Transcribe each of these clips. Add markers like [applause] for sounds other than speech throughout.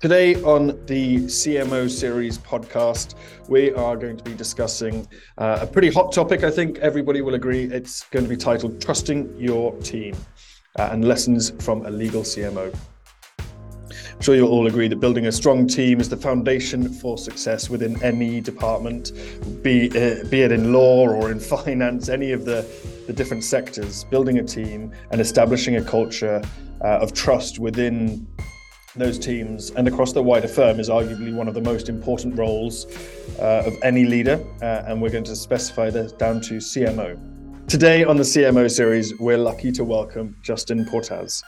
Today on the CMO Series podcast, we are going to be discussing uh, a pretty hot topic. I think everybody will agree. It's going to be titled Trusting Your Team uh, and Lessons from a Legal CMO. I'm sure you'll all agree that building a strong team is the foundation for success within any department, be, uh, be it in law or in [laughs] finance, any of the, the different sectors. Building a team and establishing a culture uh, of trust within those teams and across the wider firm is arguably one of the most important roles uh, of any leader, uh, and we're going to specify this down to CMO. Today on the CMO series, we're lucky to welcome Justin Portaz,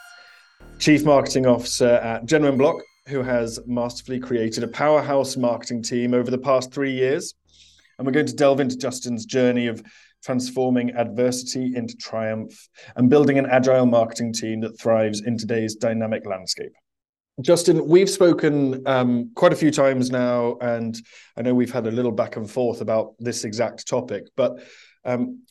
Chief Marketing Officer at Jenner & Block, who has masterfully created a powerhouse marketing team over the past three years. And we're going to delve into Justin's journey of transforming adversity into triumph and building an agile marketing team that thrives in today's dynamic landscape. Justin, we've spoken um, quite a few times now, and I know we've had a little back and forth about this exact topic. But um,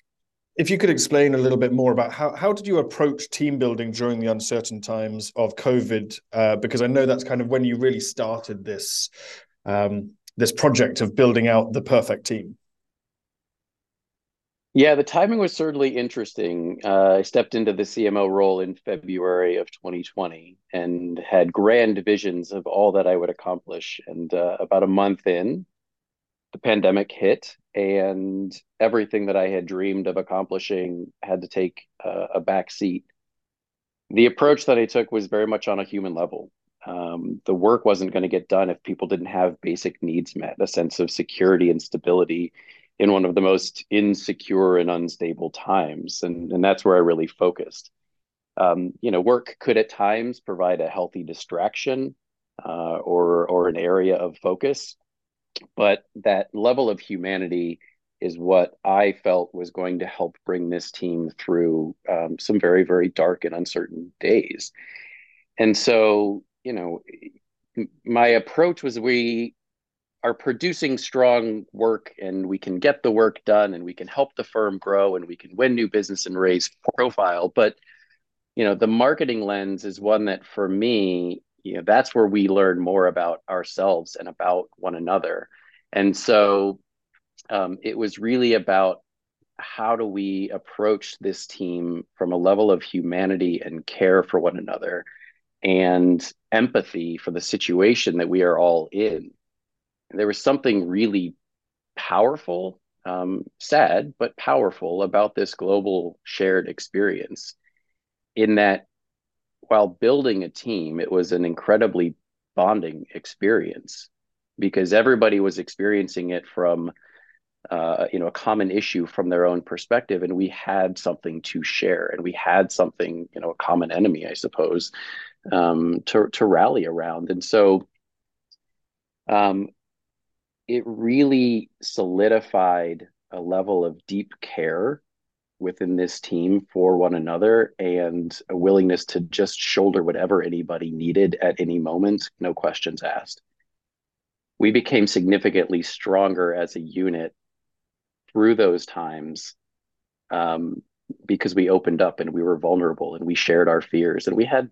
if you could explain a little bit more about how how did you approach team building during the uncertain times of COVID? Uh, because I know that's kind of when you really started this um, this project of building out the perfect team. Yeah, the timing was certainly interesting. Uh, I stepped into the CMO role in February of 2020 and had grand visions of all that I would accomplish. And uh, about a month in, the pandemic hit, and everything that I had dreamed of accomplishing had to take uh, a back seat. The approach that I took was very much on a human level. Um, the work wasn't going to get done if people didn't have basic needs met, a sense of security and stability in one of the most insecure and unstable times. And, and that's where I really focused. Um, you know, work could at times provide a healthy distraction uh, or, or an area of focus, but that level of humanity is what I felt was going to help bring this team through um, some very, very dark and uncertain days. And so, you know, my approach was we are producing strong work and we can get the work done and we can help the firm grow and we can win new business and raise profile. But you know the marketing lens is one that for me you know that's where we learn more about ourselves and about one another. And so um, it was really about how do we approach this team from a level of humanity and care for one another and empathy for the situation that we are all in there was something really powerful, um, sad, but powerful about this global shared experience in that while building a team, it was an incredibly bonding experience because everybody was experiencing it from uh, you know a common issue from their own perspective and we had something to share and we had something you know a common enemy i suppose um, to, to rally around. And so um, it really solidified a level of deep care within this team for one another and a willingness to just shoulder whatever anybody needed at any moment, no questions asked. We became significantly stronger as a unit through those times um, because we opened up and we were vulnerable and we shared our fears and we had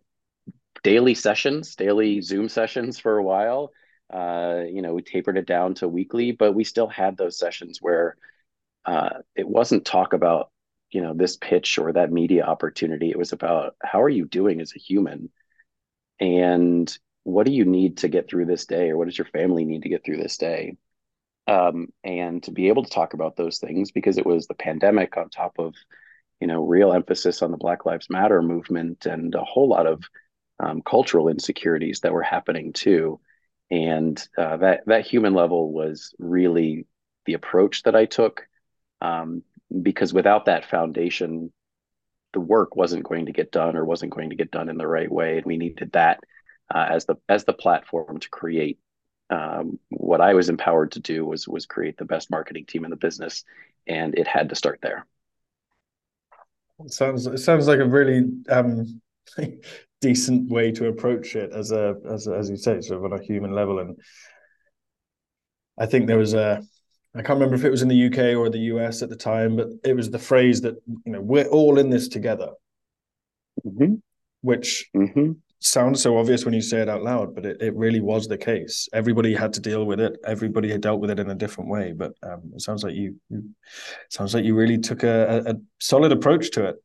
daily sessions, daily Zoom sessions for a while uh, you know, we tapered it down to weekly, but we still had those sessions where uh, it wasn't talk about, you know, this pitch or that media opportunity. It was about how are you doing as a human, and what do you need to get through this day, or what does your family need to get through this day, um, and to be able to talk about those things because it was the pandemic on top of, you know, real emphasis on the Black Lives Matter movement and a whole lot of um, cultural insecurities that were happening too and uh, that that human level was really the approach that I took um, because without that foundation the work wasn't going to get done or wasn't going to get done in the right way. And we needed that uh, as the as the platform to create um, what I was empowered to do was was create the best marketing team in the business. And it had to start there. It sounds it sounds like a really um, [laughs] decent way to approach it as a as as you say, sort of on a human level. And I think there was a I can't remember if it was in the UK or the US at the time, but it was the phrase that you know we're all in this together, mm-hmm. which mm-hmm. sounds so obvious when you say it out loud, but it, it really was the case. Everybody had to deal with it. Everybody had dealt with it in a different way. But um, it sounds like you, you sounds like you really took a, a, solid approach to it.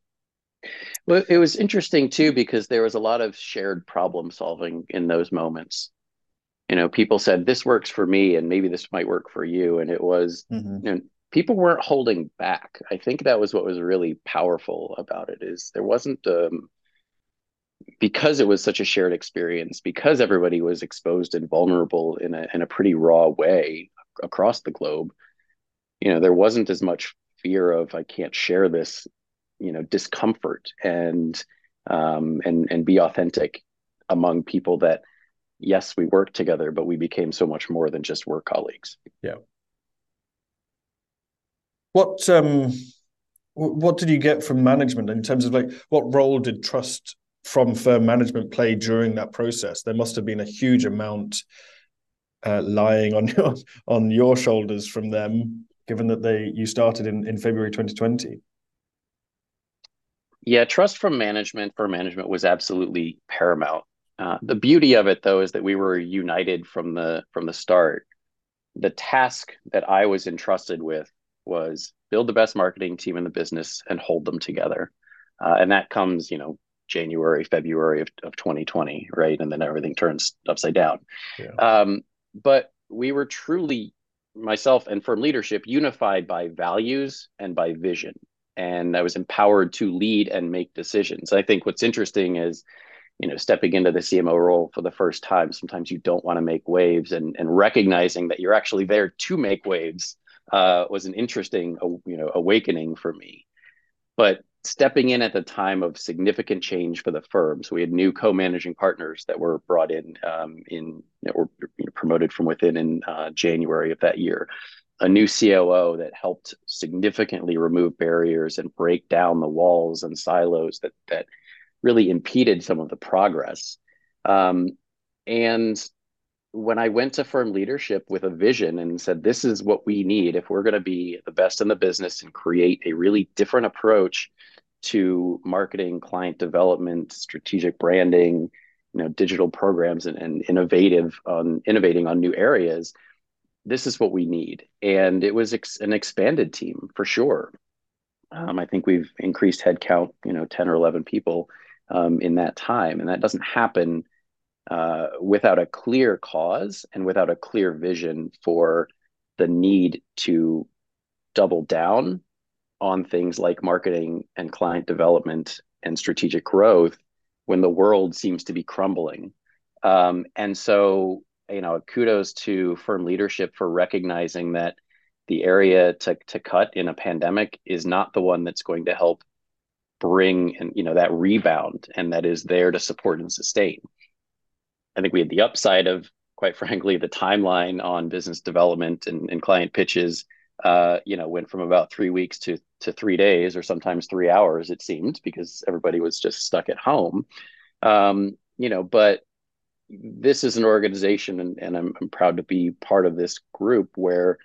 Well, it was interesting too because there was a lot of shared problem solving in those moments. You know, people said this works for me, and maybe this might work for you, and it was. Mm-hmm. You know, people weren't holding back. I think that was what was really powerful about it. Is there wasn't um, because it was such a shared experience, because everybody was exposed and vulnerable in a in a pretty raw way across the globe, you know, there wasn't as much fear of I can't share this, you know, discomfort and um, and and be authentic among people that yes, we worked together, but we became so much more than just work colleagues. Yeah. What um what did you get from management in terms of like what role did trust from firm management play during that process? There must have been a huge amount uh, lying on [laughs] your on your shoulders from them, given that they you started in, in February 2020. Yeah, trust from management for management was absolutely paramount. Uh, the beauty of it, though, is that we were united from the from the start. The task that I was entrusted with was build the best marketing team in the business and hold them together, uh, and that comes, you know, January, February of, of 2020, right? And then everything turns upside down. Yeah. Um, but we were truly, myself and firm leadership, unified by values and by vision. And I was empowered to lead and make decisions. I think what's interesting is, you know, stepping into the CMO role for the first time, sometimes you don't want to make waves and, and recognizing that you're actually there to make waves uh, was an interesting, you know, awakening for me. But stepping in at the time of significant change for the firm. So we had new co-managing partners that were brought in um, in or you know, promoted from within in uh, January of that year. A new COO that helped significantly remove barriers and break down the walls and silos that that really impeded some of the progress. Um, and when I went to firm leadership with a vision and said, this is what we need if we're going to be the best in the business and create a really different approach to marketing, client development, strategic branding, you know, digital programs and, and innovative on innovating on new areas, this is what we need. And it was ex- an expanded team for sure. Um, I think we've increased headcount, you know, 10 or 11 people um, in that time. And that doesn't happen uh, without a clear cause and without a clear vision for the need to double down on things like marketing and client development and strategic growth when the world seems to be crumbling. Um, and so, you know, kudos to firm leadership for recognizing that the area to, to cut in a pandemic is not the one that's going to help bring and you know that rebound and that is there to support and sustain. I think we had the upside of, quite frankly, the timeline on business development and, and client pitches uh, you know, went from about three weeks to to three days or sometimes three hours, it seemed, because everybody was just stuck at home. Um, you know, but this is an organization, and, and I'm, I'm proud to be part of this group where,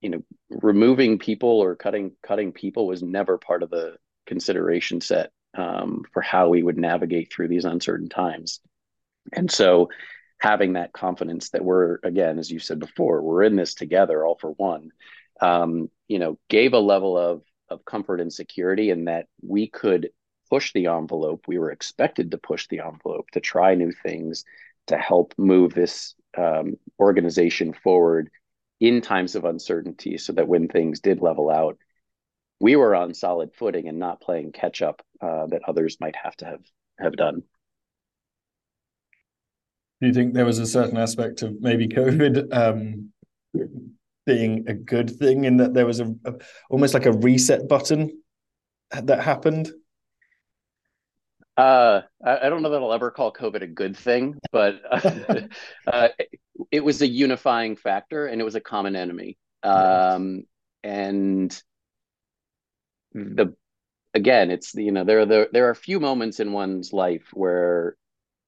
you know, removing people or cutting cutting people was never part of the consideration set um, for how we would navigate through these uncertain times. And so, having that confidence that we're again, as you said before, we're in this together, all for one um, you know, gave a level of of comfort and security in that we could push the envelope. We were expected to push the envelope to try new things to help move this um, organization forward in times of uncertainty, so that when things did level out, we were on solid footing and not playing catch up uh, that others might have to have have done. Do you think there was a certain aspect of maybe COVID um, being a good thing in that there was a, a almost like a reset button that happened? Uh, I, I, don't know that I'll ever call COVID a good thing, but [laughs] uh, it, was a unifying factor and it was a common enemy. Um, and the again, it's you know there are the, there are a few moments in one's life where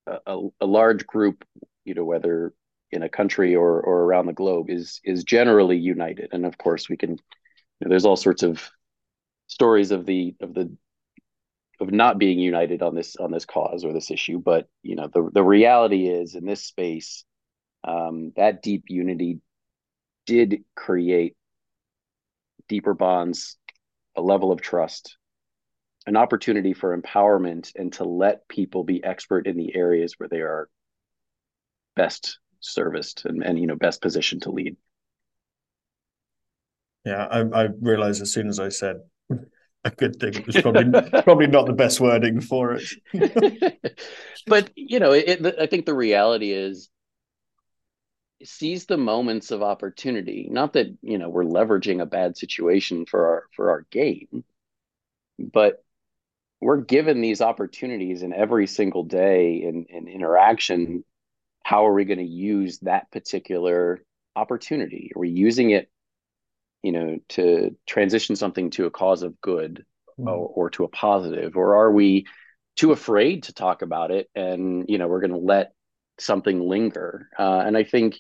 a, a large group, you know, whether in a country or or around the globe is is generally united and of course we can you know, there's all sorts of stories of the of the of not being united on this on this cause or this issue. But you know, the the reality is in this space, um, that deep unity did create deeper bonds, a level of trust, an opportunity for empowerment, and to let people be expert in the areas where they are best serviced and, and you know best positioned to lead. Yeah, I, I realized as soon as I said a good thing, it was probably probably not the best wording for it. [laughs] but you know, it, I think the reality is seize the moments of opportunity. Not that you know we're leveraging a bad situation for our for our gain, but we're given these opportunities in every single day in, in interaction. How are we going to use that particular opportunity? Are we using it, you know, to transition something to a cause of good mm. or, or to a positive, or are we too afraid to talk about it and you know we're going to let something linger. Uh, and I think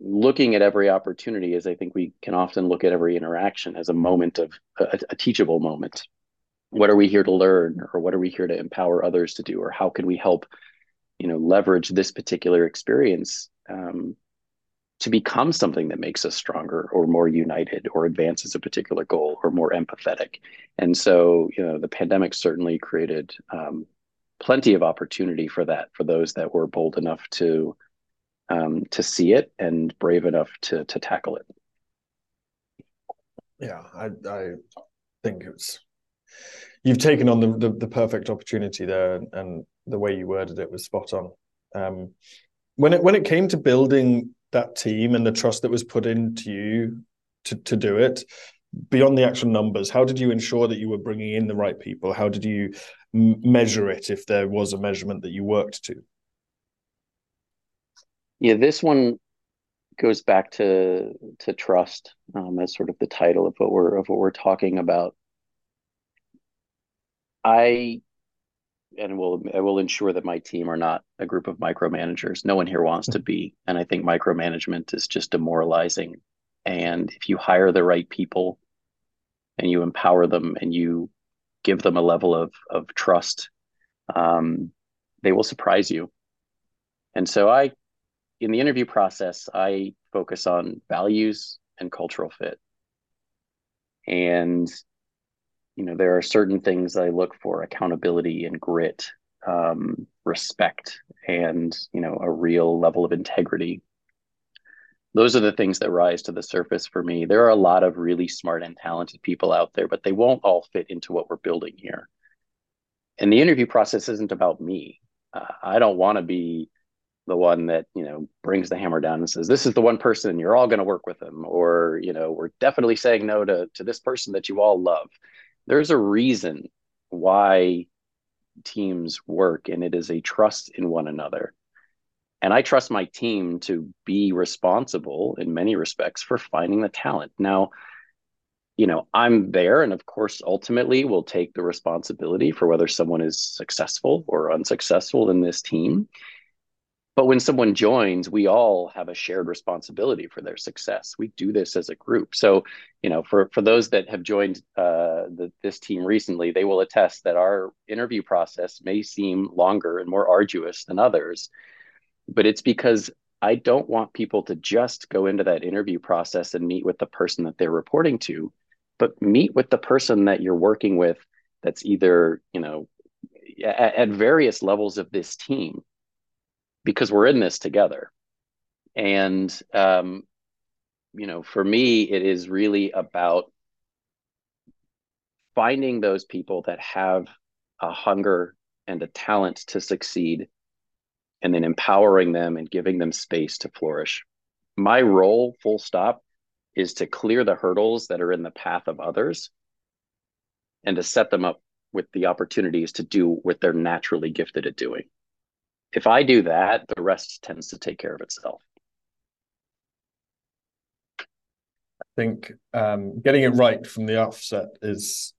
looking at every opportunity is I think we can often look at every interaction as a moment of a, a, teachable moment. What are we here to learn, or what are we here to empower others to do, or how can we help, you know, leverage this particular experience um, to become something that makes us stronger, or more united, or advances a particular goal, or more empathetic. And so, you know, the pandemic certainly created um, plenty of opportunity for that for those that were bold enough to um, to see it and brave enough to to tackle it. Yeah, I I think it's you've taken on the, the, the perfect opportunity there, and the way you worded it was spot on. Um, when it when it came to building that team and the trust that was put into you to to do it, beyond the actual numbers, how did you ensure that you were bringing in the right people? How did you m- measure it if there was a measurement that you worked to? Yeah, this one goes back to to trust um, as sort of the title of what we're of what we're talking about. I and will I will ensure that my team are not a group of micromanagers. No one here wants to be, and I think micromanagement is just demoralizing. And if you hire the right people, and you empower them, and you give them a level of of trust, um, they will surprise you. And so I in the interview process, I focus on values and cultural fit. And, you know, there are certain things I look for accountability and grit, um, respect, and, you know, a real level of integrity. Those are the things that rise to the surface for me. There are a lot of really smart and talented people out there, but they won't all fit into what we're building here. And the interview process isn't about me. Uh, I don't want to be the one that you know brings the hammer down and says this is the one person you're all going to work with them or you know we're definitely saying no to to this person that you all love there's a reason why teams work and it is a trust in one another. And i trust my team to be responsible in many respects for finding the talent. Now you know i'm there and of course ultimately will take the responsibility for whether someone is successful or unsuccessful in this team but when someone joins we all have a shared responsibility for their success. We do this as a group. So you know for for those that have joined uh, the, this team recently they will attest that our interview process may seem longer and more arduous than others. But it's because i don't want people to just go into that interview process and meet with the person that they're reporting to but meet with the person that you're working with that's either you know at, at various levels of this team because we're in this together. And, um, you know, for me, it is really about finding those people that have a hunger and a talent to succeed and then empowering them and giving them space to flourish. My role, full stop, is to clear the hurdles that are in the path of others and to set them up with the opportunities to do what they're naturally gifted at doing if I do that, the rest tends to take care of itself. I think um, getting it right from the offset is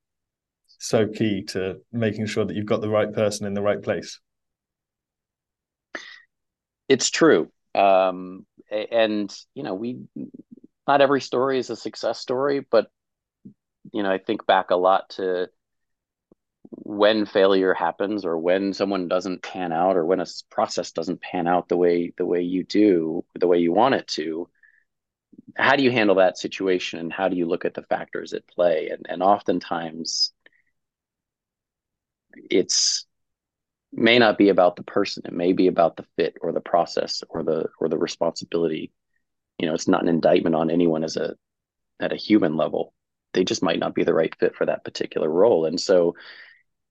so key to making sure that you've got the right person in the right place. It's true. Um, and, you know, we, not every story is a success story, but, you know, I think back a lot to when failure happens or when someone doesn't pan out or when a process doesn't pan out the way the way you do the way you want it to how do you handle that situation and how do you look at the factors at play? And and oftentimes it's may not be about the person. It may be about the fit or the process or the or the responsibility. You know it's not an indictment on anyone as a at a human level. They just might not be the right fit for that particular role. And so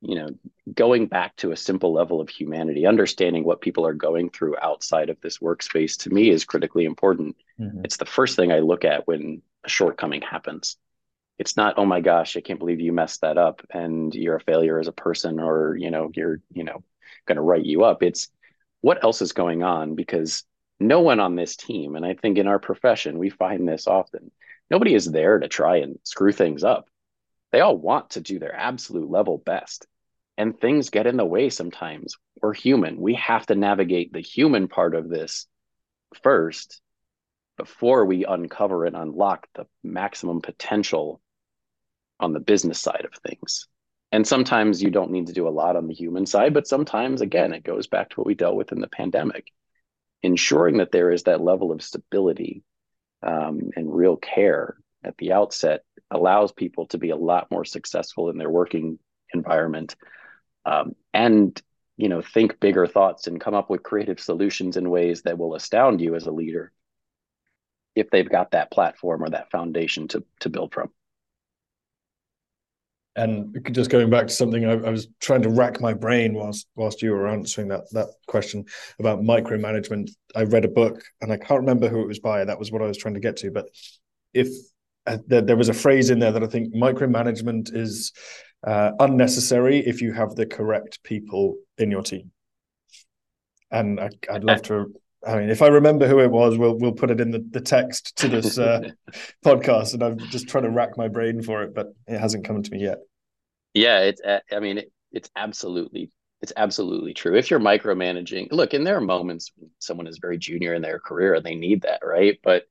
you know going back to a simple level of humanity understanding what people are going through outside of this workspace to me is critically important. Mm-hmm. it's the first thing i look at when a shortcoming happens. It's not oh my gosh i can't believe you messed that up and you're a failure as a person or you know you're you know going to write you up. It's what else is going on? Because no one on this team and i think in our profession we find this often nobody is there to try and screw things up they all want to do their absolute level best. And things get in the way sometimes. We're human. We have to navigate the human part of this first before we uncover and unlock the maximum potential on the business side of things. And sometimes you don't need to do a lot on the human side, but sometimes, again, it goes back to what we dealt with in the pandemic. Ensuring that there is that level of stability um, and real care at the outset allows people to be a lot more successful in their working environment um, and you know think bigger thoughts and come up with creative solutions in ways that will astound you as a leader if they've got that platform or that foundation to to build from and just going back to something I, I, was trying to rack my brain whilst whilst you were answering that that question about micromanagement. I read a book and I can't remember who it was by. That was what I was trying to get to. But if there, there, was a phrase in there that I think micromanagement is uh, unnecessary if you have the correct people in your team. And I, would love to. I mean, if I remember who it was, we'll we'll put it in the, the text to this uh, [laughs] podcast. And I'm just trying to rack my brain for it, but it hasn't come to me yet. Yeah, it's. Uh, I mean, it, it's absolutely it's absolutely true. If you're micromanaging, look, and there are moments when someone is very junior in their career and they need that, right? But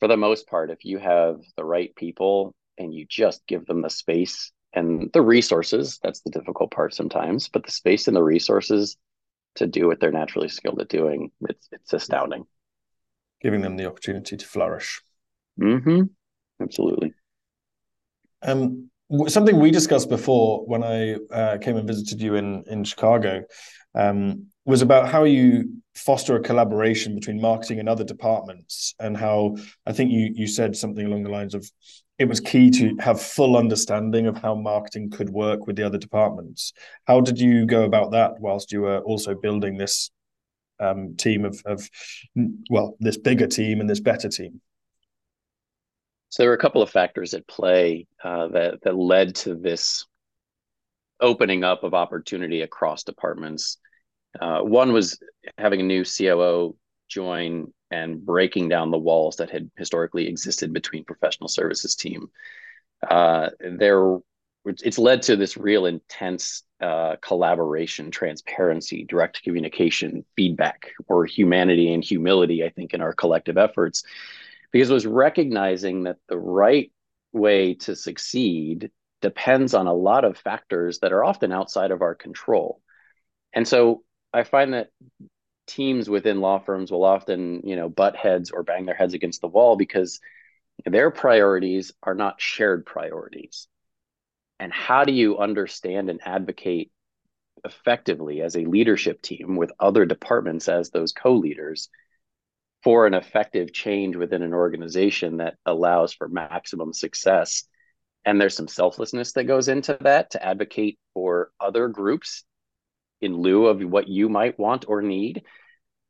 for the most part, if you have the right people and you just give them the space and the resources, that's the difficult part sometimes, but the space and the resources to do what they're naturally skilled at doing, it's it's astounding. Giving them the opportunity to flourish. Mm-hmm. Absolutely. Um, something we discussed before when I uh, came and visited you in in Chicago um, was about how you foster a collaboration between marketing and other departments and how i think you you said something along the lines of it was key to have full understanding of how marketing could work with the other departments. How did you go about that whilst you were also building this um, team of, of well this bigger team and this better team? So there were a couple of factors at play uh, that that led to this opening up of opportunity across departments uh, one was having a new COO join and breaking down the walls that had historically existed between professional services team. Uh, there, it's led to this real intense uh, collaboration, transparency, direct communication, feedback, or humanity and humility. I think in our collective efforts, because it was recognizing that the right way to succeed depends on a lot of factors that are often outside of our control. And so I find that teams within law firms will often, you know, butt heads or bang their heads against the wall because their priorities are not shared priorities. And how do you understand and advocate effectively as a leadership team with other departments as those co-leaders for an effective change within an organization that allows for maximum success? And there's some selflessness that goes into that to advocate for other groups in lieu of what you might want or need.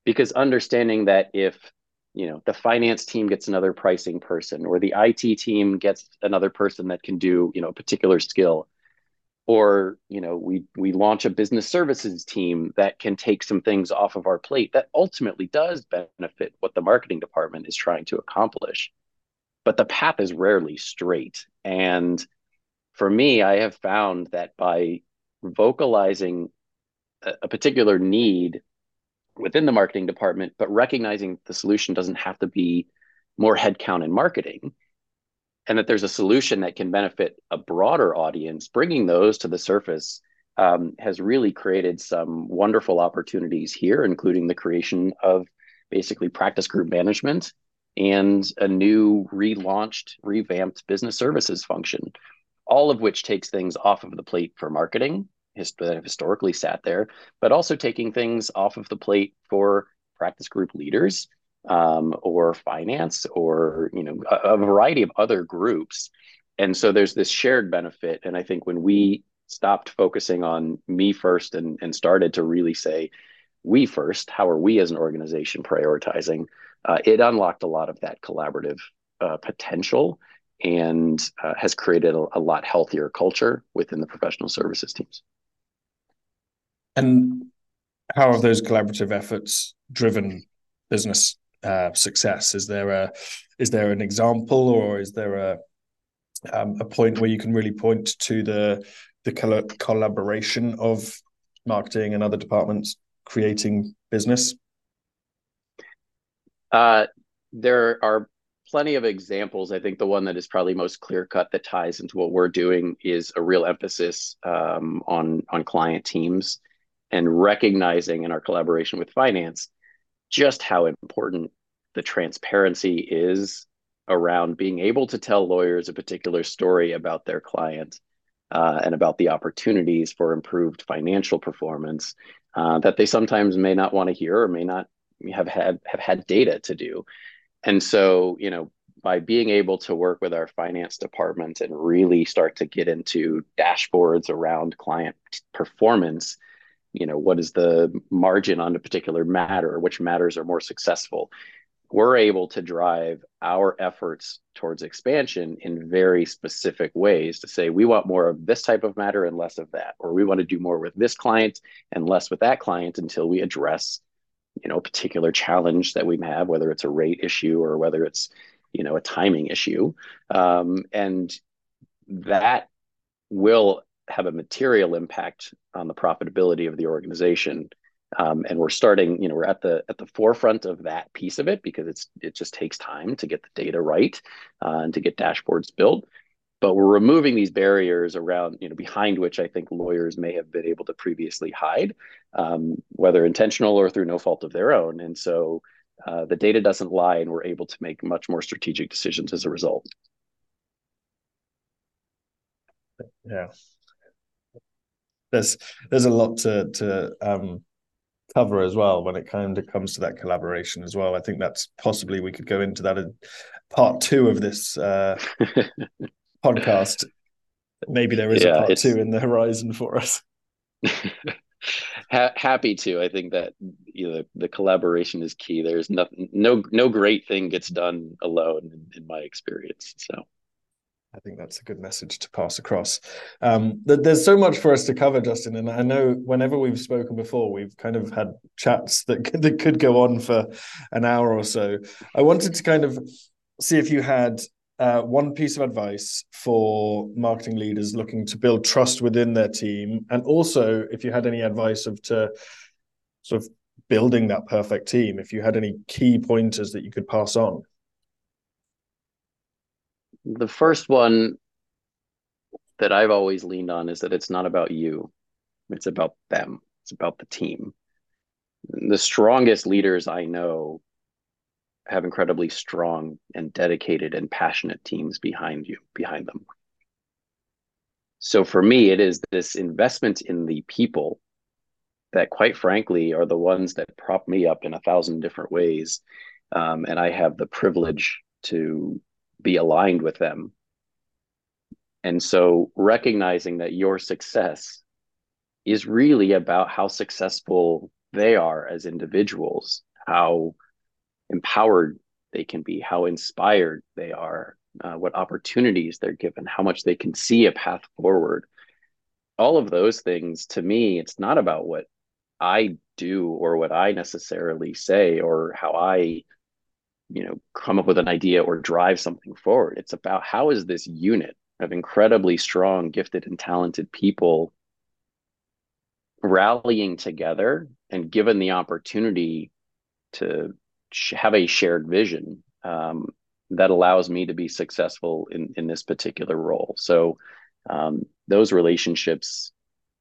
Because understanding that if you know the finance team gets another pricing person or the IT team gets another person that can do you know a particular skill or you know we we launch a business services team that can take some things off of our plate that ultimately does benefit what the marketing department is trying to accomplish. But the path is rarely straight. And for me i have found that by vocalizing a particular need within the marketing department, but recognizing the solution doesn't have to be more headcount in marketing and that there's a solution that can benefit a broader audience, bringing those to the surface um, has really created some wonderful opportunities here, including the creation of basically practice group management and a new relaunched, revamped business services function, all of which takes things off of the plate for marketing that have historically sat there, but also taking things off of the plate for practice group leaders um, or finance or you know a, a variety of other groups. And so there's this shared benefit. And I think when we stopped focusing on me first and, and started to really say, we first, how are we as an organization prioritizing? Uh, it unlocked a lot of that collaborative uh, potential and uh, has created a, a, lot healthier culture within the professional services teams. And how have those collaborative efforts driven business uh, success? Is there a is there an example, or is there a um, a point where you can really point to the the col- collaboration of marketing and other departments creating business? Uh, there are plenty of examples. I think the one that is probably most clear cut that ties into what we're doing is a real emphasis um, on on client teams and recognizing in our collaboration with finance just how important the transparency is around being able to tell lawyers a particular story about their client uh, and about the opportunities for improved financial performance uh, that they sometimes may not want to hear or may not have had have had data to do. And so, you know, by being able to work with our finance department and really start to get into dashboards around client performance, you know, what is the margin on a particular matter, which matters are more successful, we're able to drive our efforts towards expansion in very specific ways to say we want more of this type of matter and less of that or we want to do more with this client and less with that client until we address you know a particular challenge that we have whether it's a rate issue or whether it's you know a timing issue. Um, and that will have a material impact on the profitability of the organization. Um, and we're starting you know we're at the at the forefront of that piece of it because it's it just takes time to get the data right uh, and to get dashboards built. But we're removing these barriers around you know behind which i think lawyers may have been able to previously hide um, whether intentional or through no fault of their own. And so uh, the data doesn't lie and we're able to make much more strategic decisions as a result. Yeah there's there's a lot to to um cover as well when it kind of comes to that collaboration as well. I think that's possibly we could go into that in part two of this uh, [laughs] podcast. Maybe there is yeah, a part two in the horizon for us. [laughs] happy to. I think that you know the collaboration is key. There's nothing, no no great thing gets done alone in, in my experience. So. I think that's a good message to pass across. Um, there's so much for us to cover, Justin, and I know whenever we've spoken before, we've kind of had chats that could, that could go on for an hour or so. I wanted to kind of see if you had uh, one piece of advice for marketing leaders looking to build trust within their team, and also if you had any advice of to sort of building that perfect team, if you had any key pointers that you could pass on. The first one that I've always leaned on is that it's not about you, it's about them, it's about the team. The strongest leaders I know have incredibly strong and dedicated and passionate teams behind you, behind them. So for me, it is this investment in the people that, quite frankly, are the ones that prop me up in a thousand different ways. Um, and I have the privilege to be aligned with them. And so recognizing that your success is really about how successful they are as individuals, how empowered they can be, how inspired they are, uh, what opportunities they're given, how much they can see a path forward. All of those things, to me, it's not about what I do or what I necessarily say or how I you know come up with an idea or drive something forward. It's about how is this unit of incredibly strong gifted and talented people rallying together and given the opportunity to have a shared vision um, that allows me to be successful in, in this particular role. So um, those relationships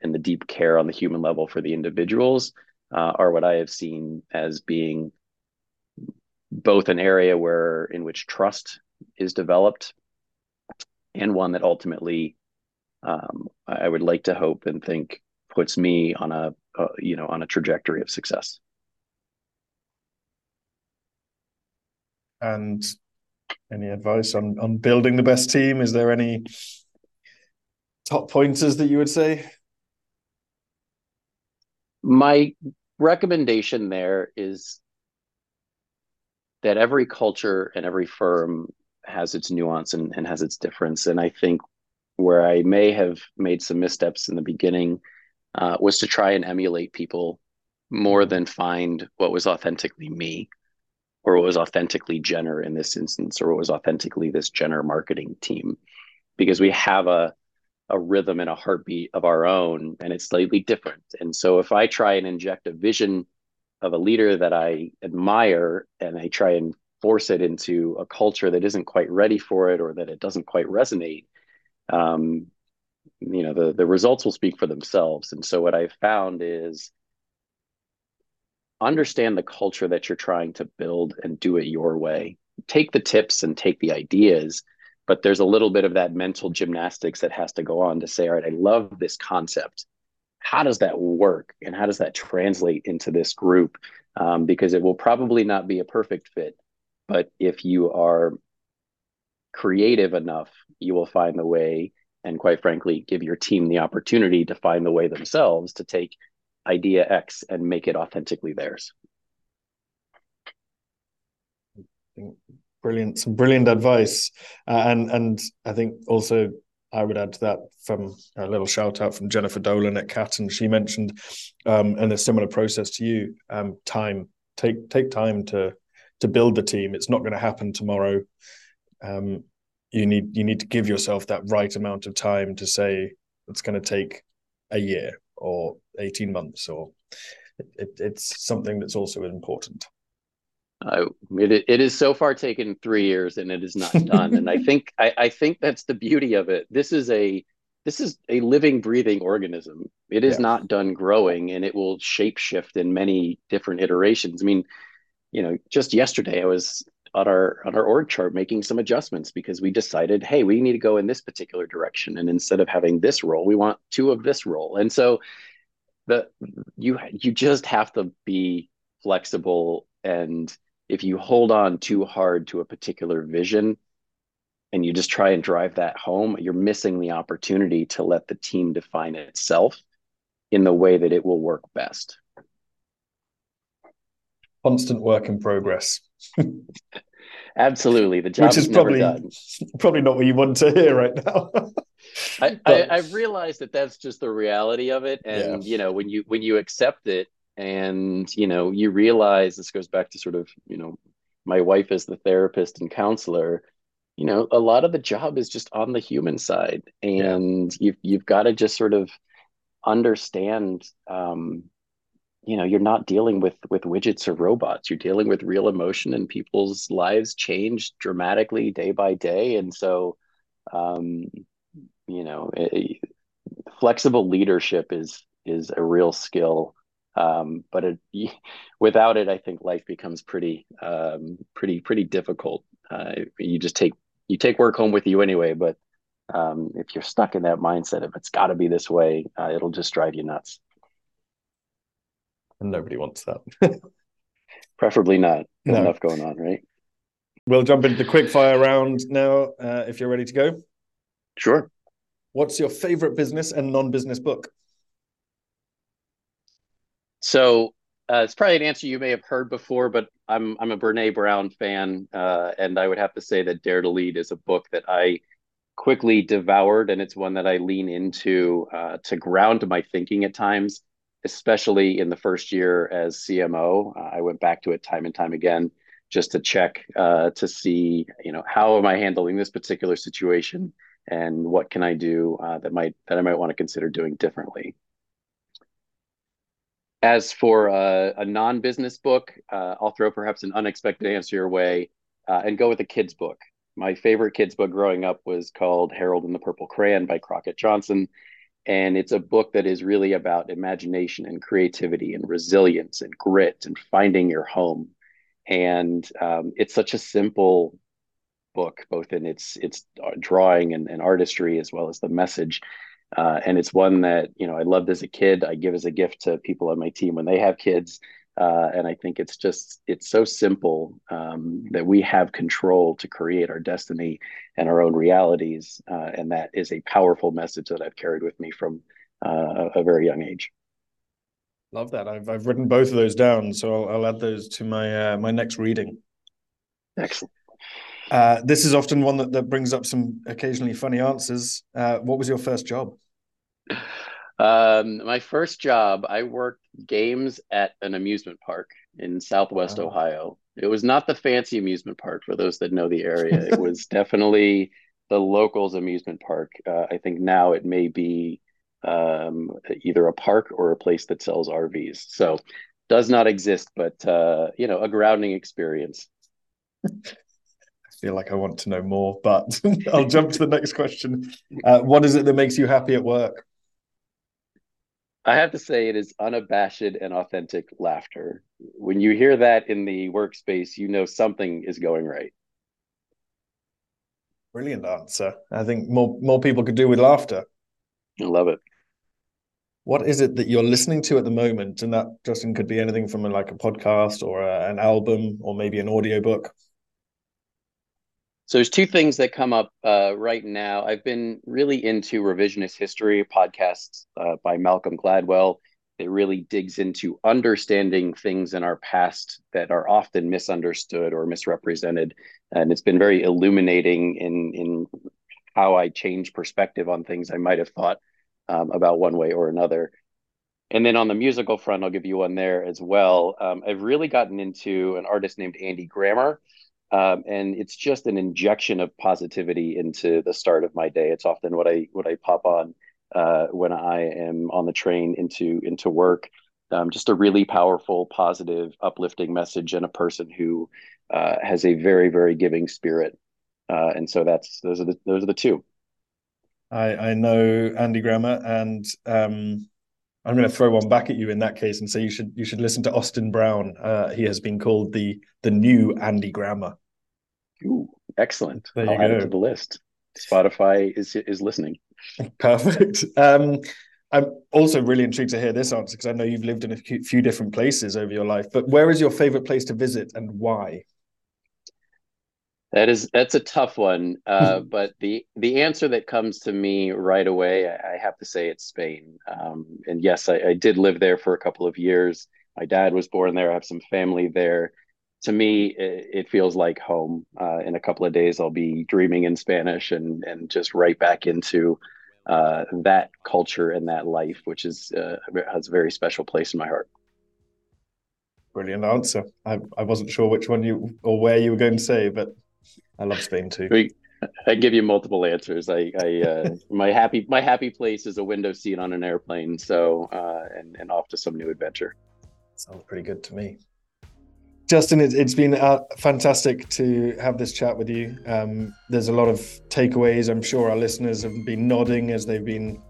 and the deep care on the human level for the individuals uh, are what I have seen as being both an area where in which trust is developed and one that ultimately um, I would like to hope and think puts me on a, a you know on a trajectory of success. And any advice on on building the best team? Is there any top pointers that you would say? My recommendation there is that every culture and every firm has its nuance and, and has its difference. And I think where I may have made some missteps in the beginning uh, was to try and emulate people more than find what was authentically me or what was authentically Jenner in this instance, or what was authentically this Jenner marketing team, because we have a a rhythm and a heartbeat of our own, and it's slightly different. And so, if I try and inject a vision of a leader that I admire, and I try and force it into a culture that isn't quite ready for it, or that it doesn't quite resonate, um, you know, the the results will speak for themselves. And so, what I've found is understand the culture that you're trying to build and do it your way. Take the tips and take the ideas, but there's a little bit of that mental gymnastics that has to go on to say, all right, I love this concept. How does that work? And how does that translate into this group? Um, because it will probably not be a perfect fit. But if you are creative enough, you will find the way, and quite frankly, give your team the opportunity to find the way themselves to take idea X and make it authentically theirs. Brilliant, some brilliant advice, uh, and and I think also I would add to that from a little shout out from Jennifer Dolan at Cat, and she mentioned, um, and a similar process to you, um, time. Take take time to to build the team. It's not going to happen tomorrow. Um, you need you need to give yourself that right amount of time to say it's going to take a year or 18 months or it, it's something that's also important uh, it, it is so far taken three years and it is not [laughs] done. And i think I, I think that's the beauty of it. This is a this is a living breathing organism. It is yeah. not done growing and it will shape shift in many different iterations. I mean you know just yesterday i was on our on our org chart making some adjustments because we decided hey we need to go in this particular direction. And instead of having this role we want two of this role. And so the you you just have to be flexible and if you hold on too hard to a particular vision and you just try and drive that home you're missing the opportunity to let the team define itself in the way that it will work best. Constant work in progress. [laughs] Absolutely, the job which is, is probably probably not what you want to hear right now. [laughs] I, but, I, have realized that that's just the reality of it, and yeah. you know when you when you accept it, and you know you realize this goes back to sort of you know my wife is the therapist and counselor. You know, a lot of the job is just on the human side, and yeah. you've you've got to just sort of understand um, you know you're not dealing with with widgets or robots you're dealing with real emotion and people's lives change dramatically day by day and so um you know it, flexible leadership is is a real skill um but it [laughs] without it i think life becomes pretty um pretty pretty difficult uh you just take you take work home with you anyway but um if you're stuck in that mindset of it's got to be this way uh, it'll just drive you nuts and nobody wants that. [laughs] Preferably not. No. Enough going on, right? We'll jump into the quick fire round now, uh, if you're ready to go. Sure. What's your favorite business and non-business book? So uh, it's probably an answer you may have heard before, but I'm I'm a Brene Brown fan, uh, and I would have to say that Dare to Lead is a book that I quickly devoured, and it's one that I lean into uh, to ground my thinking at times especially in the first year as CMO. Uh, I went back to it time and time again just to check uh, to see, you know, how am I handling this particular situation, and what can I do uh, that might that I might want to consider doing differently. As for uh, a non-business book, uh, I'll throw perhaps an unexpected answer your way uh, and go with a kids book. My favorite kids book growing up was called Harold and the Purple Crayon by Crockett Johnson And it's a book that is really about imagination and creativity and resilience and grit and finding your home. And um, it's such a simple book, both in its its uh, drawing and, and artistry as well as the message. Uh, and it's one that you know I loved as a kid. I give as a gift to people on my team when they have kids. Uh, and I think it's just it's so simple um, that we have control to create our destiny and our own realities, uh, and that is a powerful message that I've carried with me from uh, a very young age. Love that. I've I've written both of those down, so I'll, I'll add those to my uh, my next reading. Excellent. Uh, this is often one that, that brings up some occasionally funny answers. Uh, what was your first job? Um, my first job, I worked games at an amusement park in Southwest wow. Ohio. It was not the fancy amusement park for those that know the area. it [laughs] was definitely the locals amusement park. Uh, I think now it may be um, either a park or a place that sells RVs. So does not exist, but uh, you know, a grounding experience. [laughs] Feel like I want to know more, but [laughs] I'll jump to the next question. Uh, what is it that makes you happy at work? I have to say it is unabashed and authentic laughter. When you hear that in the workspace, you know something is going right. Brilliant answer. I think more more people could do with laughter. I love it. What is it that you're listening to at the moment? And that, Justin, could be anything from like a podcast or a, an album or maybe an audiobook. So there's two things that come up uh, right now. I've been really into revisionist history podcasts uh, by Malcolm Gladwell. It really digs into understanding things in our past that are often misunderstood or misrepresented, and it's been very illuminating in in how I change perspective on things I might have thought um, about one way or another. And then on the musical front, I'll give you one there as well. Um, I've really gotten into an artist named Andy Grammer. Um, and it's just an injection of positivity into the start of my day. It's often what I what I pop on uh, when I am on the train into into work. Um, just a really powerful, positive, uplifting message, and a person who uh, has a very very giving spirit. Uh, and so that's those are the those are the two. I I know Andy Grammer, and um, I'm going to throw one back at you in that case and say you should you should listen to Austin Brown. Uh, he has been called the the new Andy Grammer. Ooh, excellent! There I'll add it to the list. Spotify is is listening. [laughs] Perfect. Um, I'm also really intrigued to hear this answer because I know you've lived in a few different places over your life. But where is your favorite place to visit and why? That is that's a tough one, uh, [laughs] but the the answer that comes to me right away, I, I have to say it's Spain. Um, and yes, I, I, did live there for a couple of years. My dad was born there. I have some family there. To me, it, it feels like home. Uh, in a couple of days, I'll be dreaming in Spanish and and just right back into uh, that culture and that life, which is uh, has a very special place in my heart. Brilliant answer. I, I wasn't sure which one you or where you were going to say, but I love Spain too. I give you multiple answers. I, I uh, [laughs] my happy my happy place is a window seat on an airplane. So uh, and and off to some new adventure. Sounds pretty good to me. Justin, it, has been uh, fantastic to have this chat with you. Um, there's a lot of takeaways. I'm sure our listeners have been nodding as they've been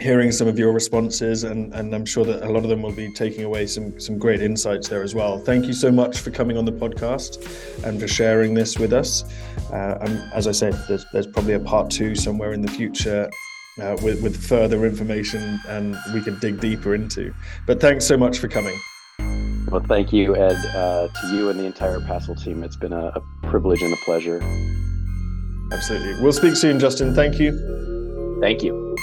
hearing some of your responses, and, and I'm sure that a lot of them will be taking away some some great insights there as well. Thank you so much for coming on the podcast and for sharing this with us. Uh, and as I said, there's there's probably a part two somewhere in the future. Uh, with, with further information and we can dig deeper into. But thanks so much for coming. Well, thank you, Ed, uh, to you and the entire Passle team. It's been a, a privilege and a pleasure. Absolutely. We'll speak soon, Justin. Thank you. Thank you.